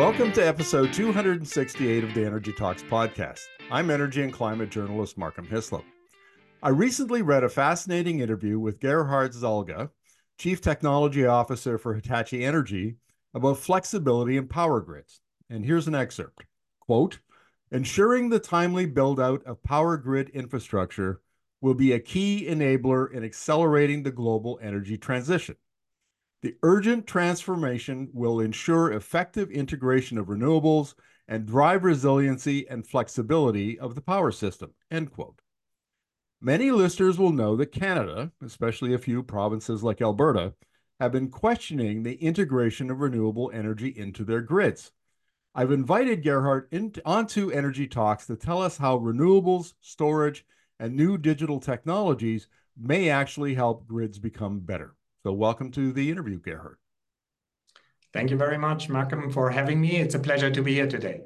Welcome to episode 268 of the Energy Talks podcast. I'm energy and climate journalist Markham Hislop. I recently read a fascinating interview with Gerhard Salge, Chief Technology Officer for Hitachi Energy, about flexibility in power grids. And here's an excerpt. Quote, ensuring the timely build out of power grid infrastructure will be a key enabler in accelerating the global energy transition. The urgent transformation will ensure effective integration of renewables and drive resiliency and flexibility of the power system. End quote. Many listeners will know that Canada, especially a few provinces like Alberta, have been questioning the integration of renewable energy into their grids. I've invited Gerhard in, onto Energy Talks to tell us how renewables, storage, and new digital technologies may actually help grids become better. So, welcome to the interview, Gerhard. Thank you very much, Malcolm, for having me. It's a pleasure to be here today.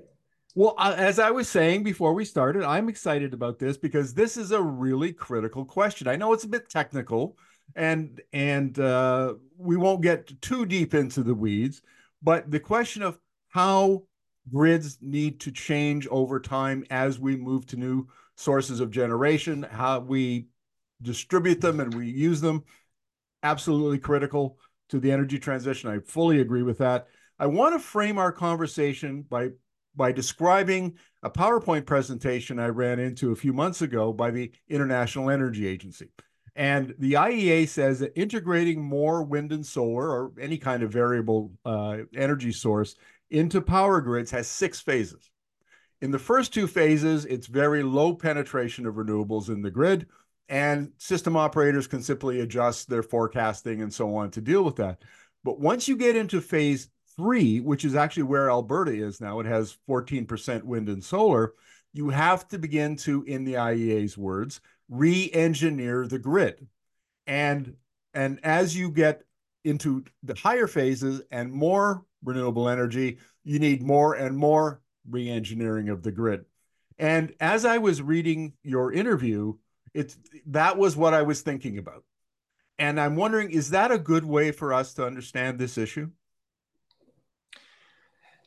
Well, uh, as I was saying before we started, I'm excited about this because this is a really critical question. I know it's a bit technical, and and uh, we won't get too deep into the weeds, but the question of how grids need to change over time as we move to new sources of generation, how we distribute them and we use them absolutely critical to the energy transition. I fully agree with that. I want to frame our conversation by by describing a PowerPoint presentation I ran into a few months ago by the International Energy Agency. And the IEA says that integrating more wind and solar or any kind of variable uh, energy source into power grids has six phases. In the first two phases, it's very low penetration of renewables in the grid and system operators can simply adjust their forecasting and so on to deal with that. But once you get into phase three, which is actually where Alberta is now, it has 14% wind and solar. You have to begin to, in the IEA's words, re-engineer the grid. And and as you get into the higher phases and more renewable energy, you need more and more re-engineering of the grid. And as I was reading your interview, it's that was what I was thinking about. And I'm wondering, is that a good way for us to understand this issue?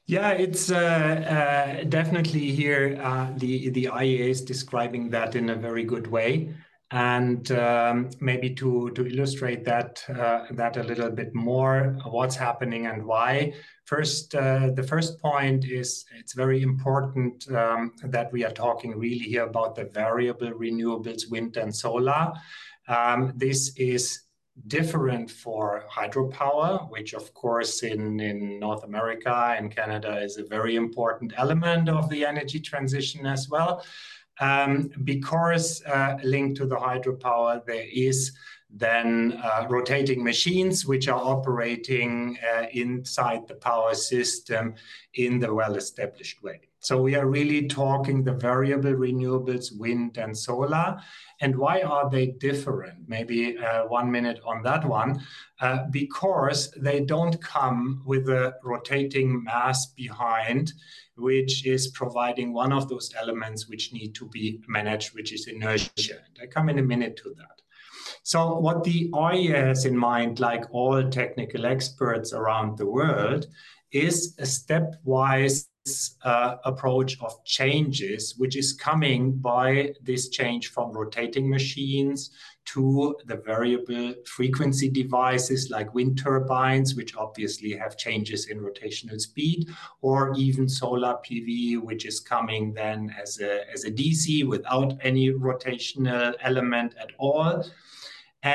Yeah, it's uh, uh, definitely here. Uh, the the IEA is describing that in a very good way, and um, maybe to to illustrate that uh, that a little bit more, what's happening and why. First, uh, the first point is it's very important um, that we are talking really here about the variable renewables, wind and solar. Um, this is different for hydropower, which of course in, in North America and Canada is a very important element of the energy transition as well. Um, because uh, linked to the hydropower, there is then uh, rotating machines which are operating uh, inside the power system in the well-established way. So we are really talking the variable renewables, wind and solar. And why are they different? Maybe uh, one minute on that one. Uh, because they don't come with a rotating mass behind, which is providing one of those elements which need to be managed, which is inertia. And I come in a minute to that. So, what the IEA has in mind, like all technical experts around the world, is a stepwise uh, approach of changes, which is coming by this change from rotating machines to the variable frequency devices like wind turbines, which obviously have changes in rotational speed, or even solar PV, which is coming then as a, as a DC without any rotational element at all.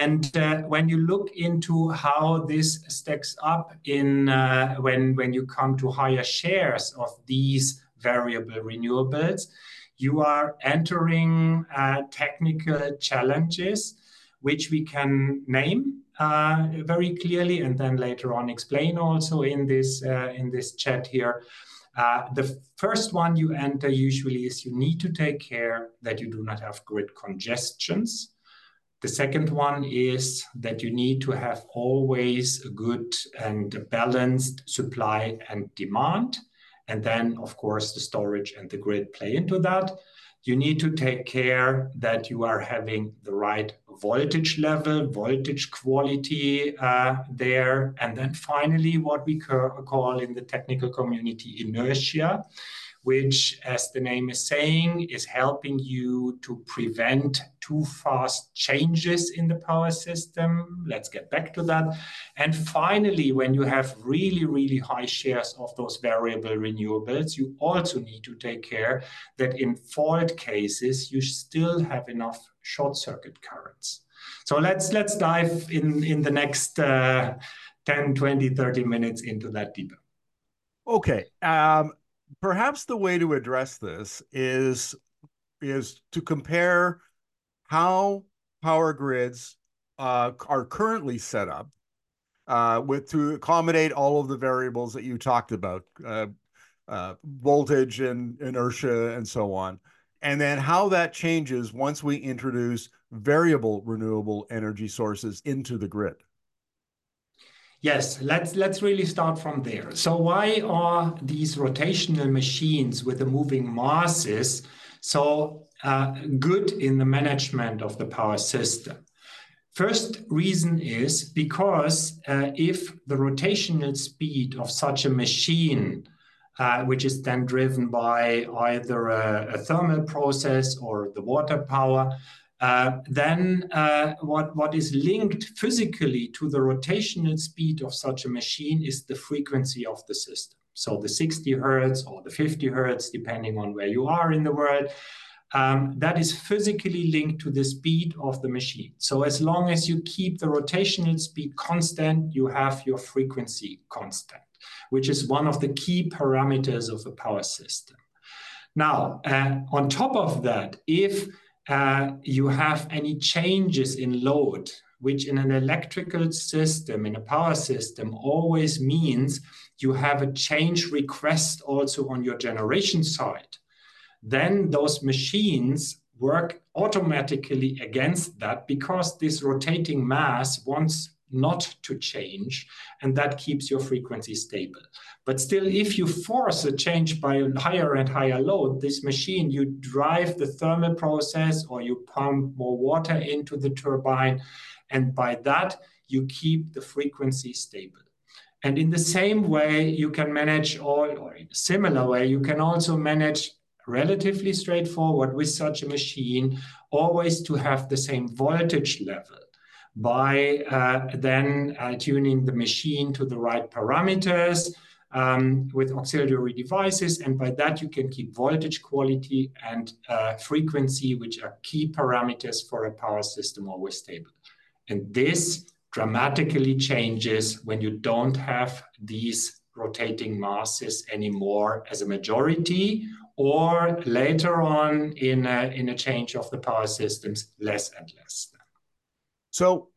And uh, when you look into how this stacks up in uh, when when you come to higher shares of these variable renewables, you are entering uh, technical challenges, which we can name uh, very clearly, and then later on explain also in this uh, in this chat here. Uh, the first one you enter usually is you need to take care that you do not have grid congestions the second one is that you need to have always a good and balanced supply and demand. And then, of course, the storage and the grid play into that. You need to take care that you are having the right voltage level, voltage quality uh, there. And then finally, what we call in the technical community inertia, which, as the name is saying, is helping you to prevent too fast changes in the power system. Let's get back to that. And finally, when you have really, really high shares of those variable renewables, you also need to take care that in fault cases, you still have enough short circuit currents. So let's let's dive in in the next uh, 10, 20, 30 minutes into that deeper. Okay. Um, perhaps the way to address this is is to compare how power grids uh, are currently set up uh, with to accommodate all of the variables that you talked about, uh, uh voltage and inertia and so on, and then how that changes once we introduce variable renewable energy sources into the grid. Yes, let's let's really start from there. So why are these rotational machines with the moving masses so uh, good in the management of the power system? First reason is because uh, if the rotational speed of such a machine, uh, which is then driven by either a, a thermal process or the water power, uh, then uh, what, what is linked physically to the rotational speed of such a machine is the frequency of the system. So the 60 hertz or the 50 hertz, depending on where you are in the world, um, that is physically linked to the speed of the machine. So as long as you keep the rotational speed constant, you have your frequency constant, which is one of the key parameters of a power system. Now, uh, on top of that, if uh, you have any changes in load, which in an electrical system, in a power system, always means you have a change request also on your generation side, then those machines work automatically against that because this rotating mass wants not to change, and that keeps your frequency stable. But still, if you force a change by a higher and higher load, this machine, you drive the thermal process or you pump more water into the turbine, and by that, you keep the frequency stable. And in the same way, you can manage all, or in a similar way, you can also manage relatively straightforward with such a machine, always to have the same voltage level by uh, then uh, tuning the machine to the right parameters um, with auxiliary devices. And by that, you can keep voltage quality and uh, frequency, which are key parameters for a power system, always stable. And this dramatically changes when you don't have these rotating masses anymore as a majority or later on in a, in a change of the power systems, less and less. So,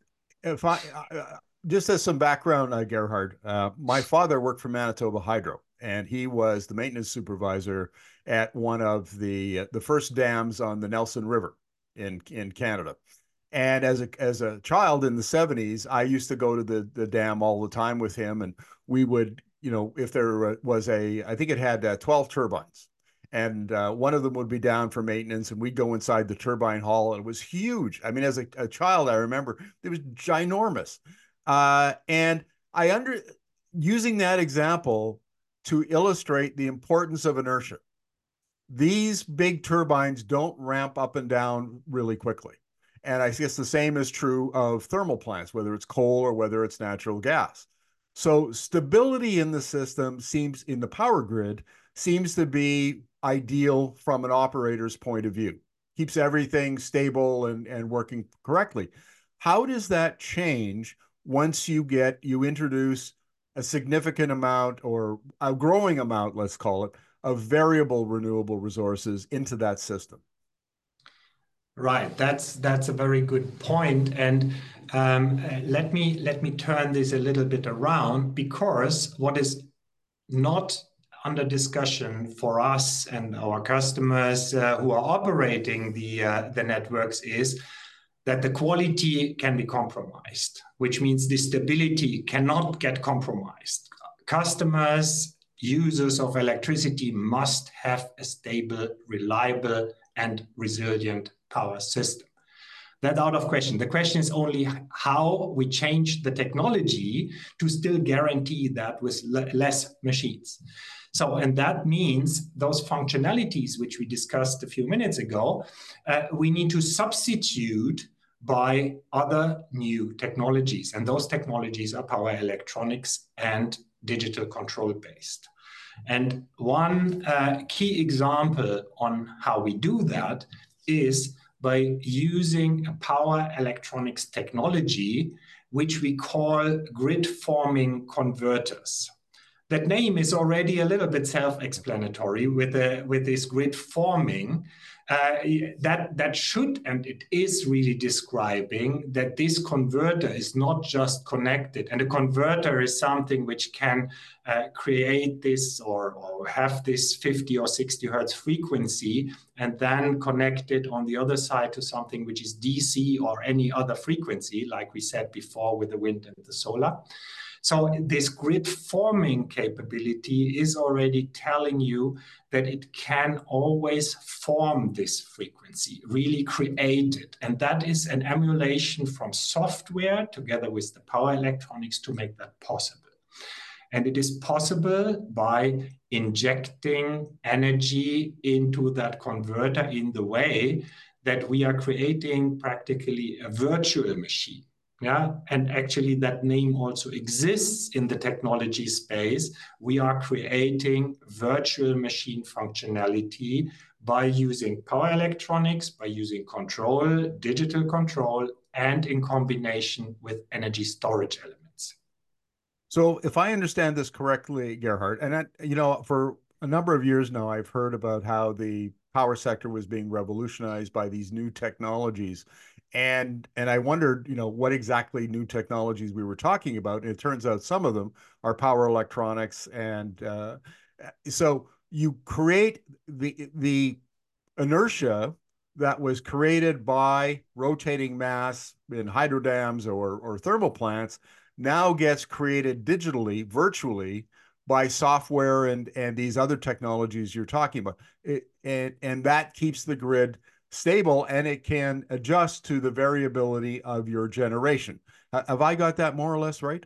if I uh, uh, just as some background, uh, Gerhard, uh, my father worked for Manitoba Hydro, and he was the maintenance supervisor at one of the uh, the first dams on the Nelson River in in Canada. And as a as a child in the 70s, I used to go to the the dam all the time with him, and we would, you know, if there was a, I think it had uh, 12 turbines, and uh, one of them would be down for maintenance and we'd go inside the turbine hall and it was huge. I mean as a, a child i remember it was ginormous. Uh, and i under using that example to illustrate the importance of inertia these big turbines don't ramp up and down really quickly. And i guess the same is true of thermal plants whether it's coal or whether it's natural gas. So stability in the system seems in the power grid seems to be ideal from an operator's point of view, keeps everything stable and, and working correctly. How does that change once you get, you introduce a significant amount or a growing amount, let's call it, of variable renewable resources into that system? Right, that's that's a very good point, and um, let me let me turn this a little bit around because what is not under discussion for us and our customers uh, who are operating the, uh, the networks is that the quality can be compromised, which means the stability cannot get compromised. Customers, users of electricity must have a stable, reliable, and resilient power system. That's out of question. The question is only how we change the technology to still guarantee that with less machines. So, and that means those functionalities which we discussed a few minutes ago, uh, we need to substitute by other new technologies. And those technologies are power electronics and digital control based. And one uh, key example on how we do that is by using a power electronics technology, which we call grid forming converters. That name is already a little bit self-explanatory with, the, with this grid forming, uh, that that should and it is really describing that this converter is not just connected and a converter is something which can uh, create this or, or have this 50 or 60 hertz frequency and then connect it on the other side to something which is dc or any other frequency like we said before with the wind and the solar so this grid forming capability is already telling you that it can always form this frequency, really create it. And that is an emulation from software together with the power electronics to make that possible. And it is possible by injecting energy into that converter in the way that we are creating practically a virtual machine. Yeah, and actually that name also exists in the technology space. We are creating virtual machine functionality by using power electronics, by using control, digital control, and in combination with energy storage elements. So if I understand this correctly, Gerhard, and I, you know, for a number of years now, I've heard about how the power sector was being revolutionized by these new technologies and and I wondered, you know, what exactly new technologies we were talking about. And it turns out some of them are power electronics, and uh, so you create the the inertia that was created by rotating mass in hydro dams or or thermal plants now gets created digitally, virtually by software and and these other technologies you're talking about. It, and and that keeps the grid stable and it can adjust to the variability of your generation. Have I got that more or less right?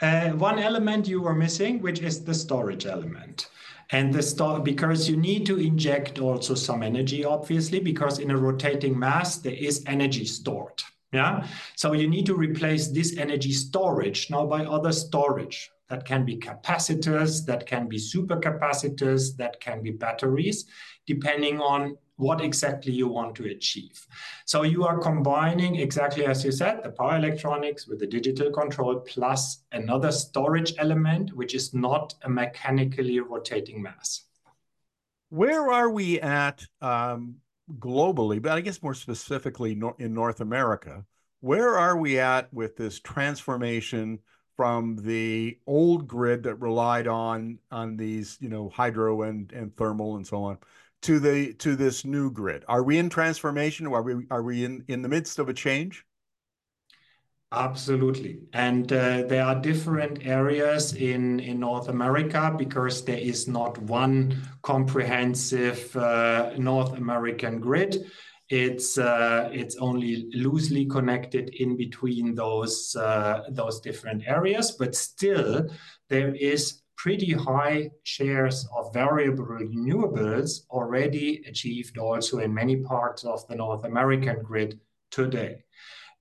Uh, one element you were missing, which is the storage element. And the store, because you need to inject also some energy, obviously, because in a rotating mass, there is energy stored. Yeah. So you need to replace this energy storage now by other storage. That can be capacitors, that can be supercapacitors, that can be batteries, depending on what exactly you want to achieve. So you are combining exactly as you said, the power electronics with the digital control plus another storage element, which is not a mechanically rotating mass. Where are we at um, globally, but I guess more specifically in North America? Where are we at with this transformation from the old grid that relied on on these, you know, hydro and and thermal and so on, to the to this new grid? Are we in transformation? Are we are we in in the midst of a change? Absolutely. And uh, there are different areas in, in North America because there is not one comprehensive uh, North American grid. It's uh, it's only loosely connected in between those uh, those different areas, but still there is pretty high shares of variable renewables already achieved also in many parts of the North American grid today.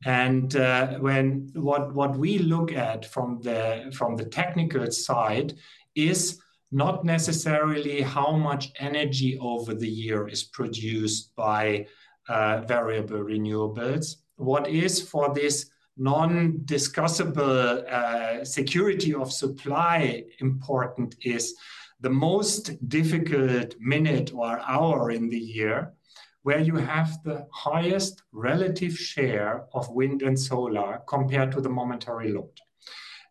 And uh, when what what we look at from the from the technical side is not necessarily how much energy over the year is produced by uh, variable renewables. What is for this non-discussable uh, security of supply important is the most difficult minute or hour in the year where you have the highest relative share of wind and solar compared to the momentary load.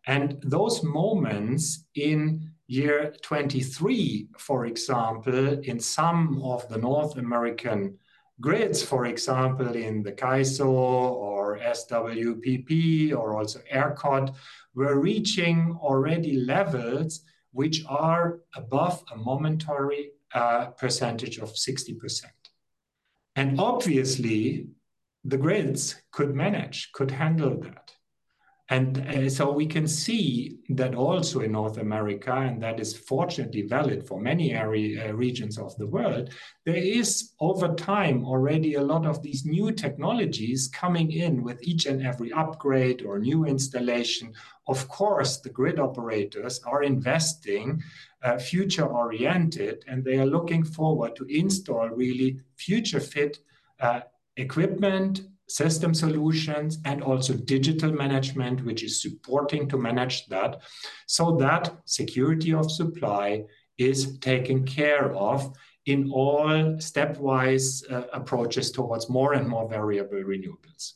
And those moments in year 23, for example, in some of the North American grids, for example, in the CAISO or SWPP or also ERCOT, were reaching already levels which are above a momentary uh, percentage of 60%. And obviously, the grids could manage, could handle that. And uh, so we can see that also in North America, and that is fortunately valid for many area, uh, regions of the world, there is over time already a lot of these new technologies coming in with each and every upgrade or new installation. Of course, the grid operators are investing uh, future oriented and they are looking forward to install really future fit uh, equipment system solutions and also digital management, which is supporting to manage that, so that security of supply is taken care of in all stepwise uh, approaches towards more and more variable renewables.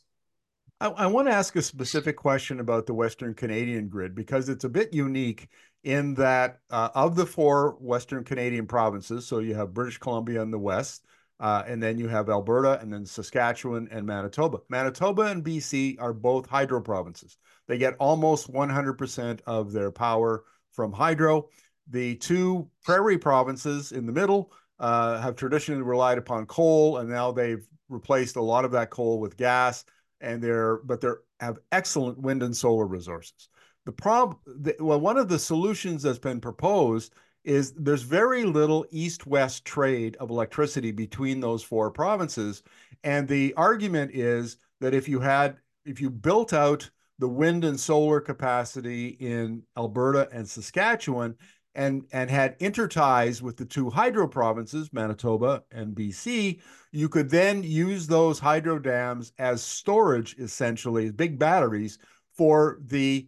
I, I want to ask a specific question about the Western Canadian grid because it's a bit unique in that uh, of the four Western Canadian provinces, so you have British Columbia in the west, uh, and then you have Alberta and then Saskatchewan and Manitoba. Manitoba and BC are both hydro provinces. They get almost 100% of their power from hydro. The two prairie provinces in the middle uh, have traditionally relied upon coal, and now they've replaced a lot of that coal with gas. And they're but they have excellent wind and solar resources. The problem, well, one of the solutions that's been proposed is there's very little east-west trade of electricity between those four provinces. And the argument is that if you had if you built out the wind and solar capacity in Alberta and Saskatchewan and and had interties with the two hydro provinces Manitoba and BC you could then use those hydro dams as storage essentially big batteries for the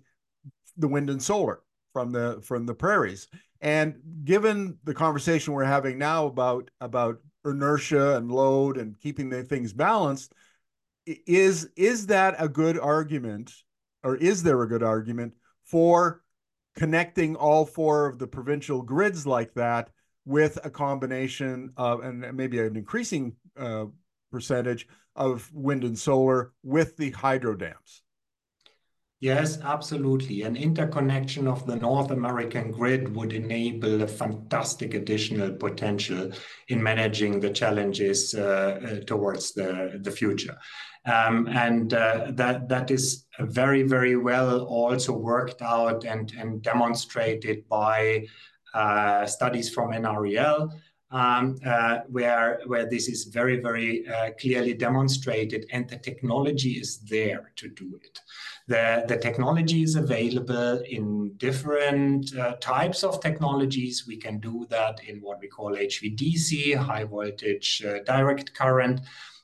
the wind and solar from the from the prairies and given the conversation we're having now about about inertia and load and keeping the things balanced, is is that a good argument, or is there a good argument for connecting all four of the provincial grids like that with a combination of and maybe an increasing uh, percentage of wind and solar with the hydro dams? Yes, absolutely. An interconnection of the North American grid would enable a fantastic additional potential in managing the challenges uh, uh, towards the, the future. Um, and uh, that that is very very well also worked out and and demonstrated by uh, studies from NREL. Um, uh, where where this is very very uh, clearly demonstrated, and the technology is there to do it. The, the technology is available in different uh, types of technologies. We can do that in what we call HVDC, high voltage uh, direct current.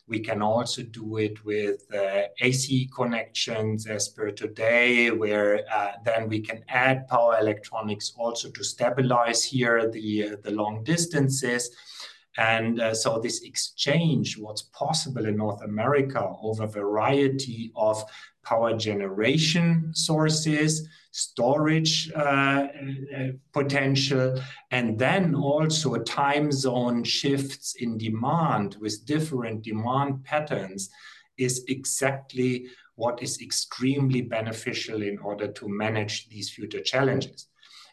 We can also do it with uh, AC connections as per today, where uh, then we can add power electronics also to stabilize here the, uh, the long distances. And uh, so this exchange, what's possible in North America over a variety of power generation sources, storage uh, potential, and then also time zone shifts in demand with different demand patterns is exactly what is extremely beneficial in order to manage these future challenges.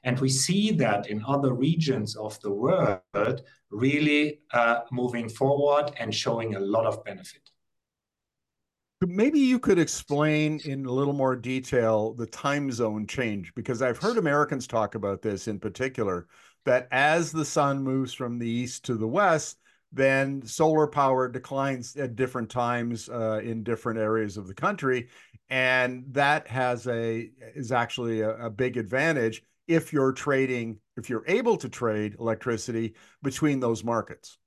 And we see that in other regions of the world really uh, moving forward and showing a lot of benefit. Maybe you could explain in a little more detail the time zone change, because I've heard Americans talk about this in particular, that as the sun moves from the east to the west, then solar power declines at different times uh, in different areas of the country. And that has a is actually a, a big advantage if you're trading, if you're able to trade electricity between those markets.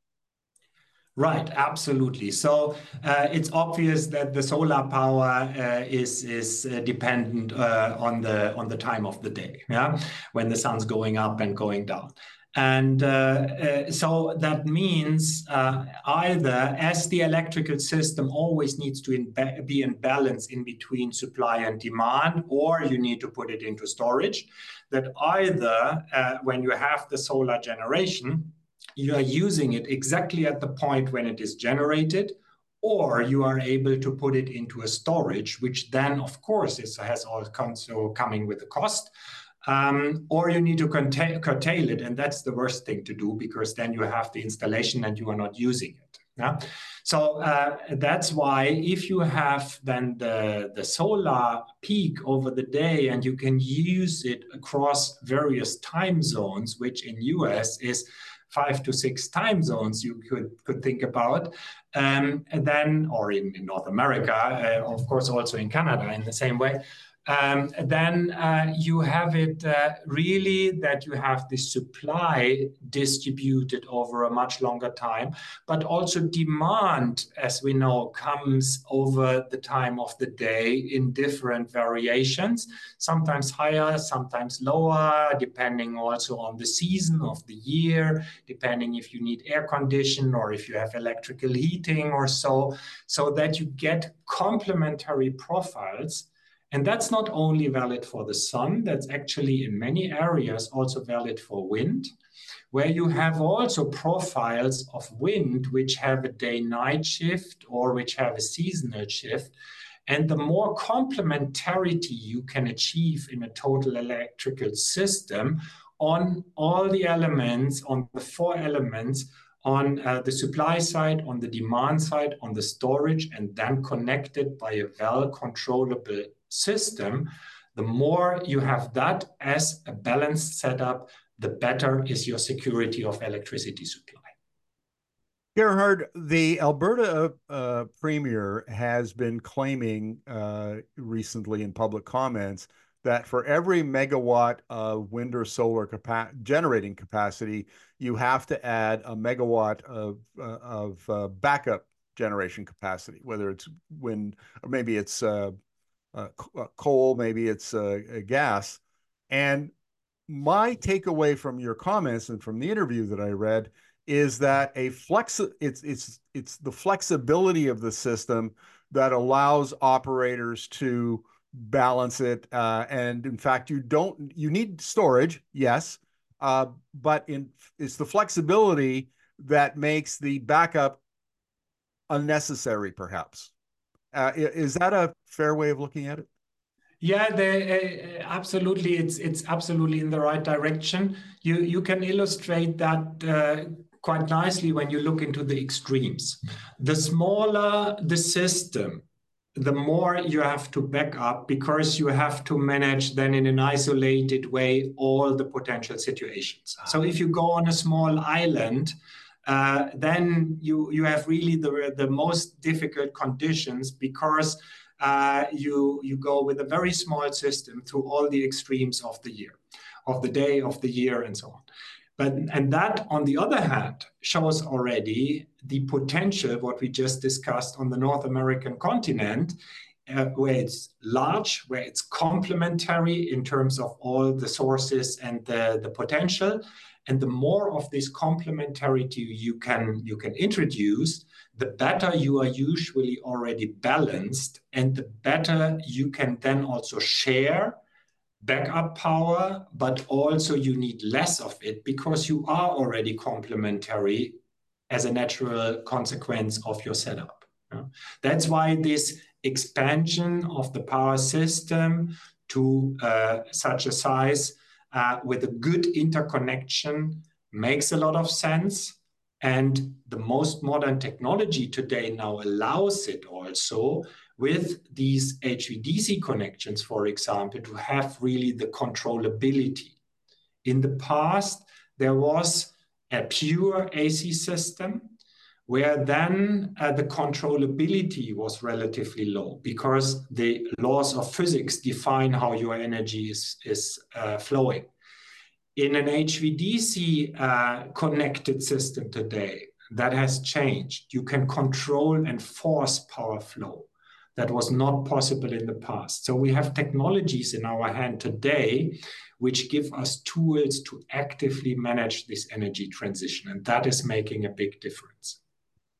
Right, absolutely. So uh, it's obvious that the solar power uh, is is uh, dependent on the on the time of the day, yeah, when the sun's going up and going down. And so that means either as the electrical system always needs to be in balance in between supply and demand, or you need to put it into storage. That either when you have the solar generation, you are using it exactly at the point when it is generated, or you are able to put it into a storage, which then, of course, is, has also coming with a cost. Um, or you need to curtail it, and that's the worst thing to do because then you have the installation and you are not using it. Yeah. So uh, that's why if you have then the, the solar peak over the day and you can use it across various time zones, which in US is five to six time zones you could, could think about, um, and then, or in, in North America, uh, of course, also in Canada in the same way, um, then uh, you have it uh, really that you have the supply distributed over a much longer time, but also demand, as we know, comes over the time of the day in different variations, sometimes higher, sometimes lower, depending also on the season of the year, depending if you need air condition or if you have electrical heating or so, so that you get complementary profiles and that's not only valid for the sun, that's actually in many areas also valid for wind, where you have also profiles of wind which have a day night shift or which have a seasonal shift. And the more complementarity you can achieve in a total electrical system on all the elements, on the four elements, on uh, the supply side, on the demand side, on the storage, and then connected by a well controllable system, the more you have that as a balanced setup, the better is your security of electricity supply. Gerhard, the Alberta uh, Premier has been claiming uh, recently in public comments that for every megawatt of wind or solar capa generating capacity, you have to add a megawatt of, uh, of uh, backup generation capacity, whether it's wind or maybe it's uh, uh, coal, maybe it's uh, gas. And my takeaway from your comments and from the interview that I read is that a flex it's it's it's the flexibility of the system that allows operators to balance it uh, and in fact you don't you need storage yes uh, but in it's the flexibility that makes the backup unnecessary perhaps uh, is that a fair way of looking at it? Yeah, they, uh, absolutely. It's it's absolutely in the right direction. You you can illustrate that uh, quite nicely when you look into the extremes. The smaller the system, the more you have to back up because you have to manage then in an isolated way all the potential situations. So if you go on a small island uh, then you you have really the the most difficult conditions because uh, you you go with a very small system through all the extremes of the year, of the day, of the year, and so on. But and that, on the other hand, shows already the potential what we just discussed on the North American continent, uh, where it's large, where it's complementary in terms of all the sources and the, the potential, and the more of this complementarity you can you can introduce, the better you are usually already balanced, and the better you can then also share backup power, but also you need less of it because you are already complementary as a natural consequence of your setup. That's why this expansion of the power system to uh, such a size uh, with a good interconnection makes a lot of sense. And the most modern technology today now allows it also with these HVDC connections, for example, to have really the controllability. In the past, there was a pure AC system where then uh, the controllability was relatively low because the laws of physics define how your energy is, is uh, flowing. In an HVDC uh, connected system today, that has changed. You can control and force power flow. That was not possible in the past. So we have technologies in our hand today which give us tools to actively manage this energy transition. And that is making a big difference.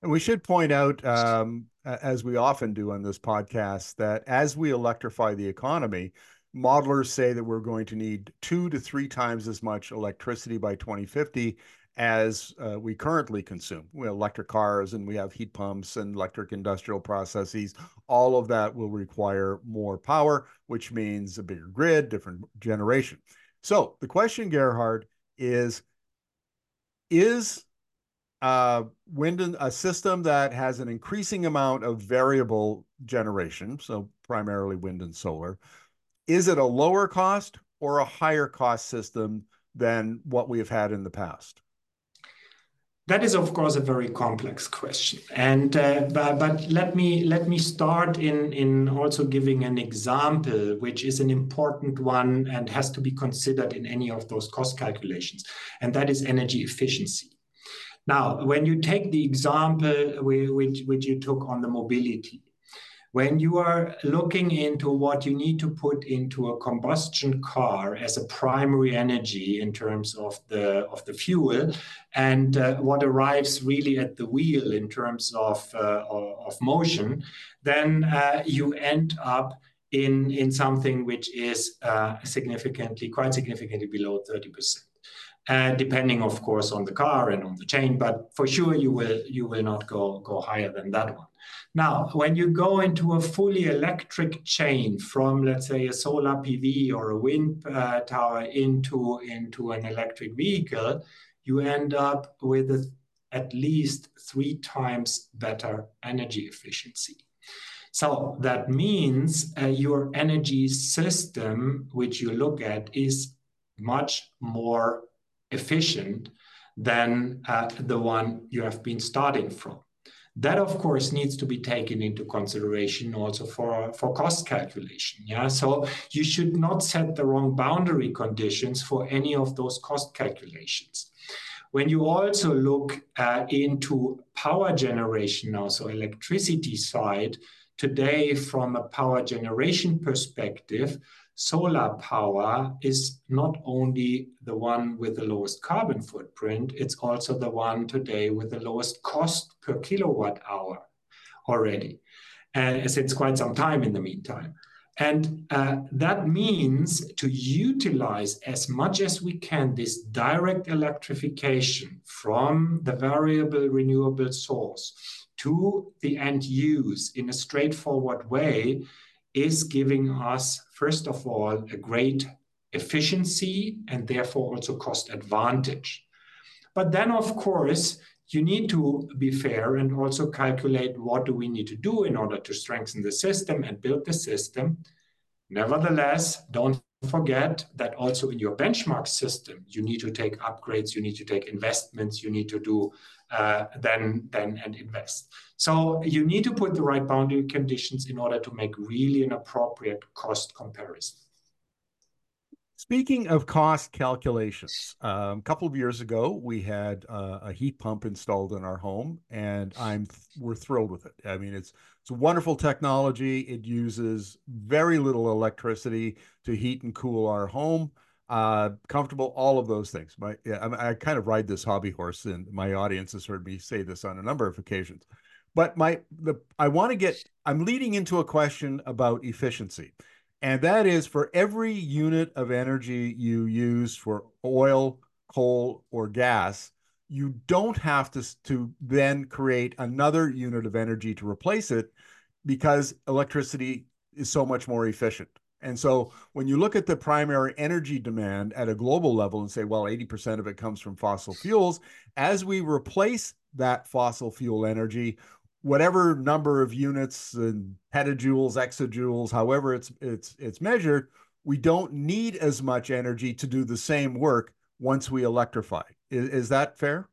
And we should point out, um, as we often do on this podcast, that as we electrify the economy, modelers say that we're going to need two to three times as much electricity by 2050 as uh, we currently consume. We have electric cars and we have heat pumps and electric industrial processes. All of that will require more power, which means a bigger grid, different generation. So the question, Gerhard, is is uh, wind and a system that has an increasing amount of variable generation, so primarily wind and solar, is it a lower cost or a higher cost system than what we have had in the past? That is, of course, a very complex question, and uh, but, but, let me let me start in in also giving an example, which is an important one and has to be considered in any of those cost calculations, and that is energy efficiency. Now, when you take the example which, which you took on the mobility, when you are looking into what you need to put into a combustion car as a primary energy in terms of the of the fuel and uh, what arrives really at the wheel in terms of uh, of motion then uh, you end up in in something which is uh, significantly quite significantly below 30% uh, depending of course on the car and on the chain but for sure you will you will not go go higher than that one now, when you go into a fully electric chain from, let's say, a solar PV or a wind uh, tower into, into an electric vehicle, you end up with a, at least three times better energy efficiency. So that means uh, your energy system, which you look at, is much more efficient than uh, the one you have been starting from. That, of course, needs to be taken into consideration also for, for cost calculation. Yeah, so you should not set the wrong boundary conditions for any of those cost calculations. When you also look uh, into power generation, also electricity side, today from a power generation perspective, solar power is not only the one with the lowest carbon footprint, it's also the one today with the lowest cost per kilowatt hour already, and since quite some time in the meantime. And uh, that means to utilize as much as we can this direct electrification from the variable renewable source to the end use in a straightforward way is giving us first of all, a great efficiency and therefore also cost advantage. But then, of course, you need to be fair and also calculate what do we need to do in order to strengthen the system and build the system. Nevertheless, don't forget that also in your benchmark system, you need to take upgrades, you need to take investments, you need to do uh, then, then and invest. So you need to put the right boundary conditions in order to make really an appropriate cost comparison. Speaking of cost calculations, um, a couple of years ago we had uh, a heat pump installed in our home, and I'm we're thrilled with it. I mean, it's it's a wonderful technology. It uses very little electricity to heat and cool our home uh, comfortable, all of those things. My, yeah, I, I, kind of ride this hobby horse, and my audience has heard me say this on a number of occasions. But my the I want to get I'm leading into a question about efficiency, and that is for every unit of energy you use for oil, coal, or gas, you don't have to to then create another unit of energy to replace it because electricity is so much more efficient. And so when you look at the primary energy demand at a global level and say, well, 80% of it comes from fossil fuels, as we replace that fossil fuel energy, whatever number of units and petajoules, exajoules, however it's it's it's measured, we don't need as much energy to do the same work once we electrify. Is, is that fair?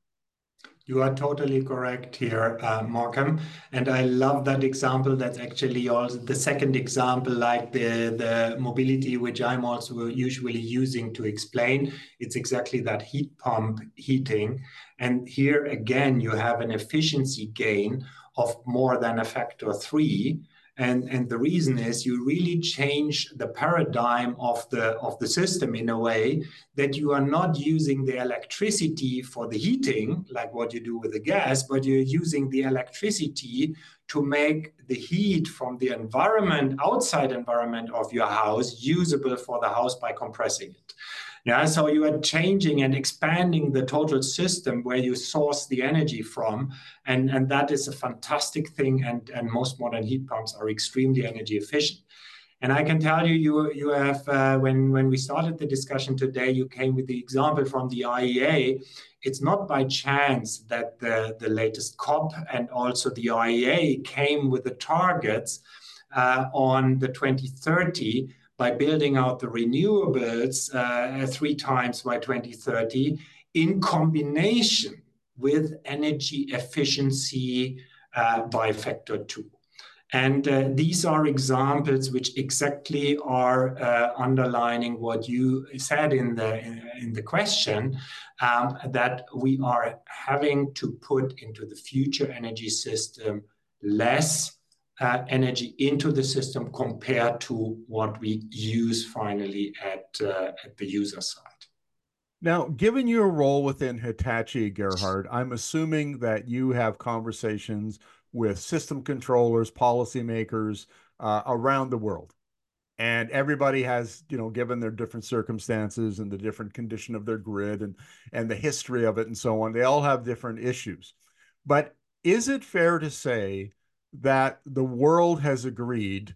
You are totally correct here, uh, Markham. And I love that example. That's actually also the second example, like the, the mobility, which I'm also usually using to explain. It's exactly that heat pump heating. And here again, you have an efficiency gain of more than a factor three. And and the reason mm. is you really change the paradigm of the of the system in a way that you are not using the electricity for the heating like what you do with the gas but you're using the electricity to make the heat from the environment outside environment of your house usable for the house by compressing it yeah, so you are changing and expanding the total system where you source the energy from, and, and that is a fantastic thing. And, and most modern heat pumps are extremely energy efficient. And I can tell you, you, you have, uh, when, when we started the discussion today, you came with the example from the IEA. It's not by chance that the, the latest COP and also the IEA came with the targets uh, on the 2030 by building out the renewables uh, three times by 2030 in combination with energy efficiency uh, by factor two. And uh, these are examples which exactly are underlining what you said in the in the question um, that we are having to put into the future energy system less uh, energy into the system compared to what we use finally at uh, at the user side. Now, given your role within Hitachi, Gerhard, I'm assuming that you have conversations with system controllers, policymakers uh, around the world. And everybody has, you know, given their different circumstances and the different condition of their grid and and the history of it and so on, they all have different issues. But is it fair to say that the world has agreed,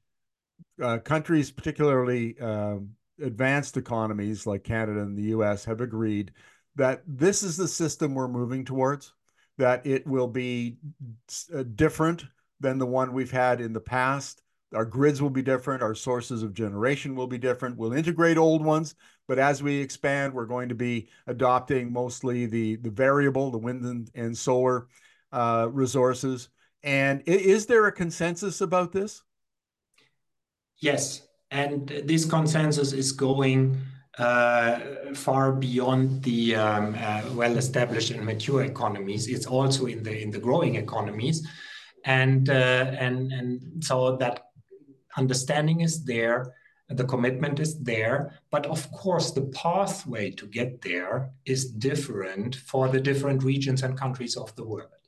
uh, countries, particularly um, advanced economies like Canada and the US, have agreed that this is the system we're moving towards? that it will be uh, different than the one we've had in the past. Our grids will be different. Our sources of generation will be different. We'll integrate old ones, but as we expand, we're going to be adopting mostly the, the variable, the wind and, and solar uh, resources. And is there a consensus about this? Yes. And this consensus is going uh, far beyond the um, uh, well-established and mature economies. It's also in the in the growing economies, and uh, and and so that understanding is there, the commitment is there, but of course the pathway to get there is different for the different regions and countries of the world.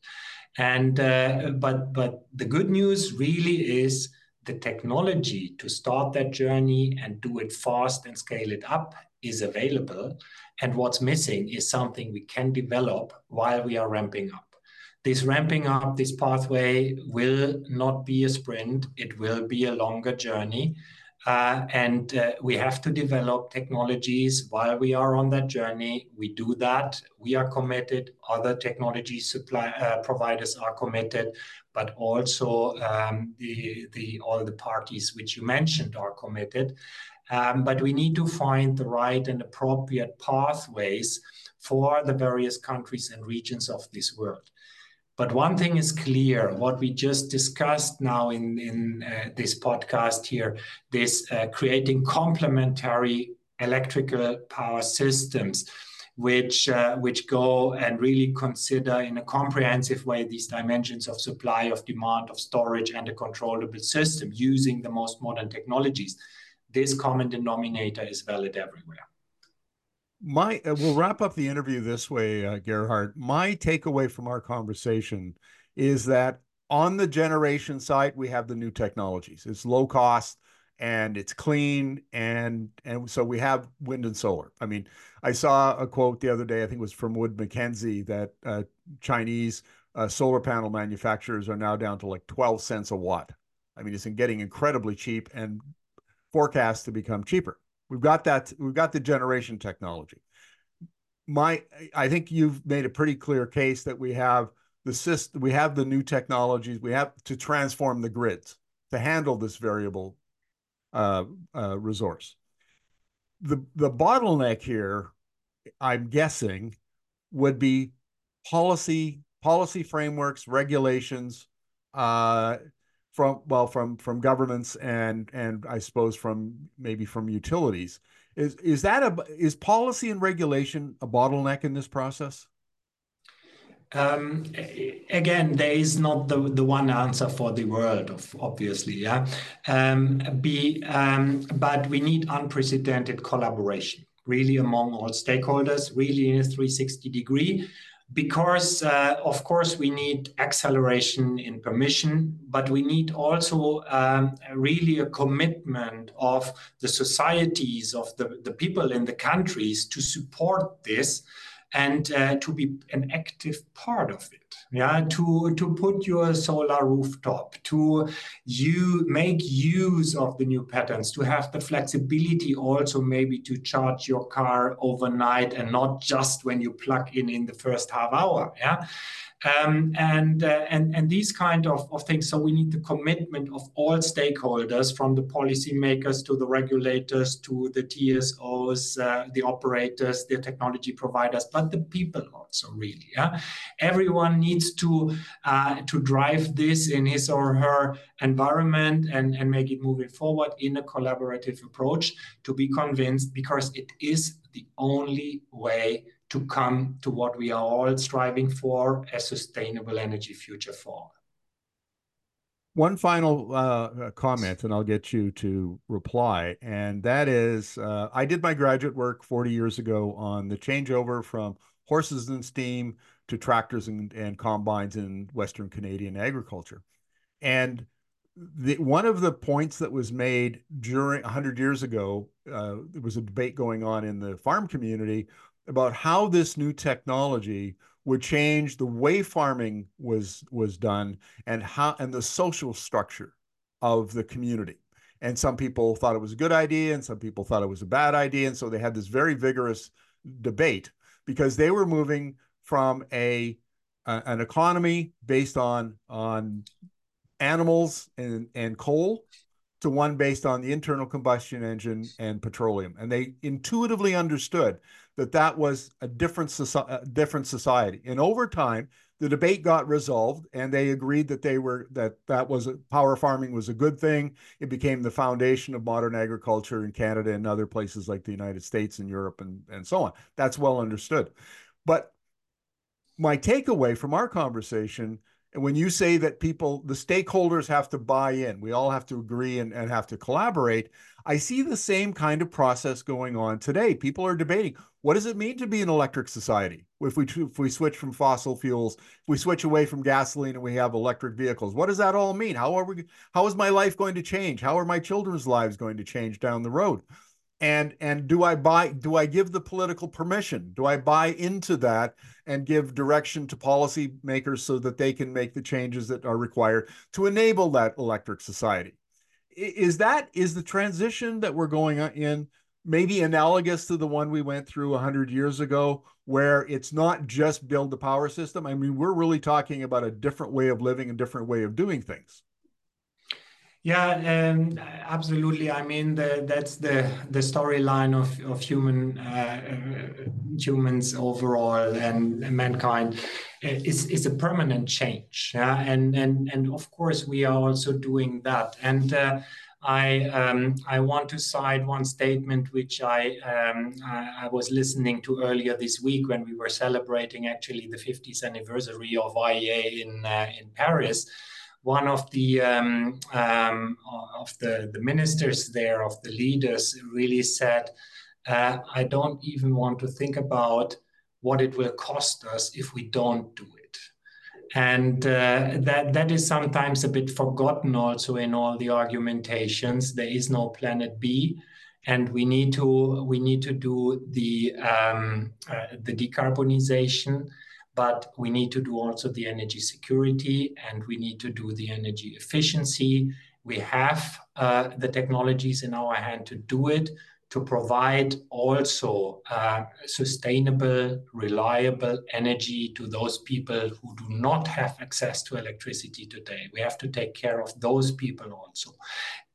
And uh, but but the good news really is the technology to start that journey and do it fast and scale it up is available. And what's missing is something we can develop while we are ramping up. This ramping up, this pathway will not be a sprint, it will be a longer journey. Uh, and uh, we have to develop technologies while we are on that journey. We do that. We are committed. Other technology supply uh, providers are committed but also um, the, the, all the parties which you mentioned are committed. Um, but we need to find the right and appropriate pathways for the various countries and regions of this world. But one thing is clear, what we just discussed now in, in uh, this podcast here, this uh, creating complementary electrical power systems which uh, which go and really consider in a comprehensive way these dimensions of supply, of demand, of storage, and a controllable system using the most modern technologies. This common denominator is valid everywhere. My uh, we'll wrap up the interview this way, uh, Gerhard. My takeaway from our conversation is that on the generation side, we have the new technologies. It's low cost and it's clean and and so we have wind and solar. I mean, I saw a quote the other day. I think it was from Wood Mackenzie that uh, Chinese uh, solar panel manufacturers are now down to like 12 cents a watt. I mean, it's getting incredibly cheap and forecast to become cheaper. We've got that. We've got the generation technology. My, I think you've made a pretty clear case that we have the system, we have the new technologies, we have to transform the grids to handle this variable uh, uh, resource. The the bottleneck here, I'm guessing, would be policy policy frameworks, regulations, uh, from well from from governments and and I suppose from maybe from utilities. Is is that a is policy and regulation a bottleneck in this process? Um, again, there is not the, the one answer for the world, of, obviously. Yeah. Um, be, um, but we need unprecedented collaboration, really among all stakeholders, really in a 360 degree, because uh, of course we need acceleration in permission, but we need also um, really a commitment of the societies, of the, the people in the countries to support this and uh, to be an active part of it. yeah to to put your solar rooftop to you make use of the new patterns to have the flexibility also maybe to charge your car overnight and not just when you plug in in the first half hour yeah um, and, uh, and, and these kind of, of things. So we need the commitment of all stakeholders, from the policymakers to the regulators to the TSOs, uh, the operators, the technology providers, but the people also really. Yeah? Everyone needs to, uh, to drive this in his or her environment and, and make it moving forward in a collaborative approach to be convinced because it is the only way to come to what we are all striving for a sustainable energy future for all. One final uh, comment, and I'll get you to reply. And that is uh, I did my graduate work 40 years ago on the changeover from horses and steam to tractors and, and combines in Western Canadian agriculture. And the, one of the points that was made during 100 years ago, uh, there was a debate going on in the farm community about how this new technology would change the way farming was was done and how and the social structure of the community. And some people thought it was a good idea, and some people thought it was a bad idea. And so they had this very vigorous debate because they were moving from a, a an economy based on on animals and, and coal to one based on the internal combustion engine and petroleum. And they intuitively understood that that was a different, soci- different society. And over time, the debate got resolved, and they agreed that they were that that was a, power farming was a good thing. It became the foundation of modern agriculture in Canada and other places like the United States and Europe and and so on. That's well understood. But my takeaway from our conversation and when you say that people, the stakeholders have to buy in, we all have to agree and, and have to collaborate, I see the same kind of process going on today. People are debating what does it mean to be an electric society if we if we switch from fossil fuels, if we switch away from gasoline and we have electric vehicles. What does that all mean? How are we? How is my life going to change? How are my children's lives going to change down the road? And and do i buy do i give the political permission? Do i buy into that and give direction to policymakers so that they can make the changes that are required to enable that electric society? Is that is the transition that we're going in maybe analogous to the one we went through 100 years ago where it's not just build the power system? I mean we're really talking about a different way of living a different way of doing things yeah, um, absolutely. I mean, the, that's the the storyline of of human uh, uh humans overall and mankind is is a permanent change. Yeah, and and and of course we are also doing that. And uh, I um, I want to cite one statement which I, um, I, I was listening to earlier this week when we were celebrating actually the 50th anniversary of IEA in uh, in Paris one of the um, um, of the, the ministers there, of the leaders, really said, uh, "I don't even want to think about what it will cost us if we don't do it." And uh, that that is sometimes a bit forgotten also in all the argumentations. There is no planet B, and we need to we need to do the um, uh, the decarbonization but we need to do also the energy security and we need to do the energy efficiency. We have uh, the technologies in our hand to do it, to provide also uh, sustainable, reliable energy to those people who do not have access to electricity today. We have to take care of those people also.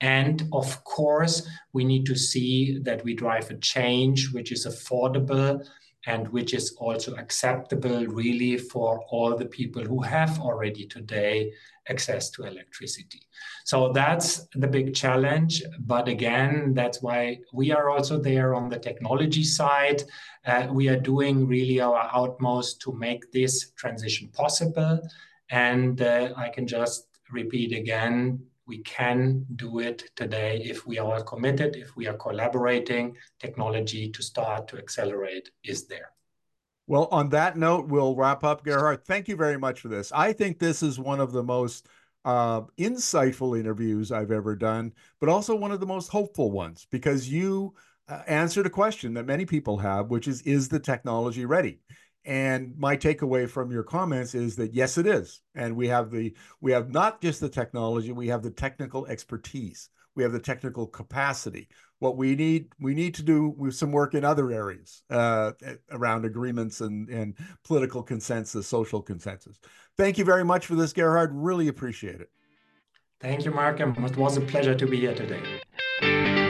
And of course, we need to see that we drive a change which is affordable and which is also acceptable really for all the people who have already today access to electricity. So that's the big challenge. But again, that's why we are also there on the technology side. Uh, we are doing really our utmost to make this transition possible. And uh, I can just repeat again we can do it today if we are committed, if we are collaborating. Technology to start to accelerate is there. Well, on that note, we'll wrap up. Gerhard, thank you very much for this. I think this is one of the most uh, insightful interviews I've ever done, but also one of the most hopeful ones because you uh, answered a question that many people have, which is Is the technology ready? And my takeaway from your comments is that yes, it is. And we have the we have not just the technology, we have the technical expertise, we have the technical capacity. What we need we need to do with some work in other areas uh, around agreements and and political consensus, social consensus. Thank you very much for this, Gerhard. Really appreciate it. Thank you, Mark. It was a pleasure to be here today.